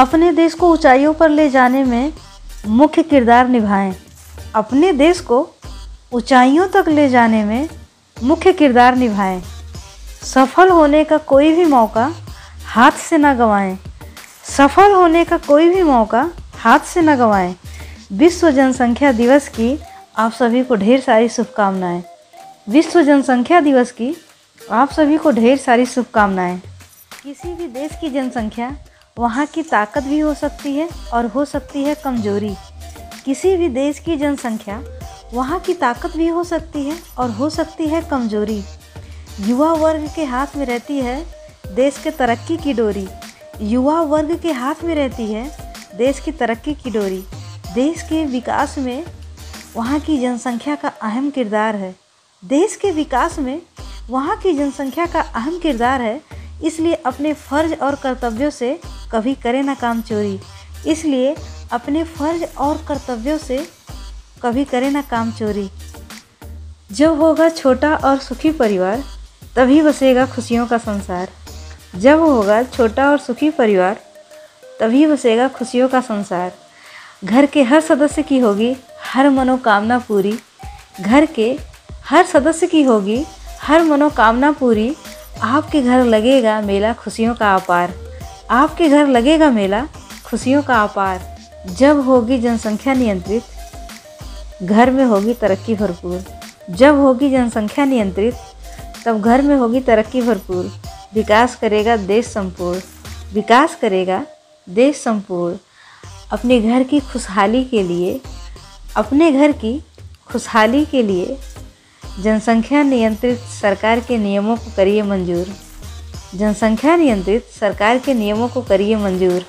अपने देश को ऊंचाइयों पर ले जाने में मुख्य किरदार निभाएँ। अपने देश को ऊंचाइयों तक ले जाने में मुख्य किरदार निभाएँ। सफल होने का कोई भी मौका हाथ से ना गंवाएँ। सफल होने का कोई भी मौका हाथ से न गंवाएँ। विश्व जनसंख्या दिवस की आप सभी को ढेर सारी शुभकामनाएँ। विश्व जनसंख्या दिवस की आप सभी को ढेर सारी शुभकामनाएँ। किसी भी देश की जनसंख्या वहाँ की ताकत भी हो सकती है और हो सकती है कमज़ोरी। किसी भी देश की जनसंख्या वहाँ की ताकत भी हो सकती है और हो सकती है कमज़ोरी। युवा वर्ग के हाथ में रहती है देश के तरक्की की डोरी। युवा वर्ग के हाथ में रहती है देश की तरक्की की डोरी। देश के विकास में वहाँ की जनसंख्या का अहम किरदार है। देश के विकास में वहाँ की जनसंख्या का अहम किरदार है, इसलिए अपने फ़र्ज़ और कर्तव्यों से कभी करें ना काम चोरी। इसलिए अपने फ़र्ज़ और कर्तव्यों से कभी करें ना काम चोरी। जब होगा छोटा और सुखी परिवार, तभी बसेगा खुशियों का संसार। जब होगा छोटा और सुखी परिवार, तभी बसेगा खुशियों का संसार। घर के हर सदस्य की होगी हर मनोकामना पूरी। घर के हर सदस्य की होगी हर मनोकामना पूरी। आपके घर लगेगा मेला खुशियों का अपार। आपके घर लगेगा मेला, खुशियों का अपार। जब होगी जनसंख्या नियंत्रित, घर में होगी तरक्की भरपूर। जब होगी जनसंख्या नियंत्रित, तब घर में होगी तरक्की भरपूर। विकास करेगा देश संपूर्ण। विकास करेगा देश संपूर्ण। अपने घर की खुशहाली के लिए, अपने घर की खुशहाली के लिए जनसंख्या नियंत्रित सरकार के नियमों को करिए मंजूर। जनसंख्या नियंत्रित सरकार के नियमों को करिए मंजूर।